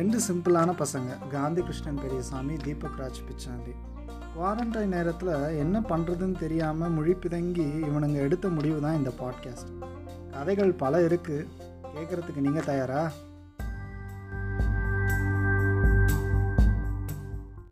ரெண்டு சிம்பிளான பசங்க காந்தி கிருஷ்ணன் பெரியசாமி தீபக் ராஜ் பிச்சாண்டி. குவாரண்டைன் நேரத்தில் என்ன பண்ணுறதுன்னு தெரியாமல் முழிப்பிதங்கி இவனுங்க எடுத்த முடிவு தான் இந்த பாட்காஸ்ட் கதைகள் பல இருக்குது கேட்குறதுக்கு நீங்கள் தயாரா?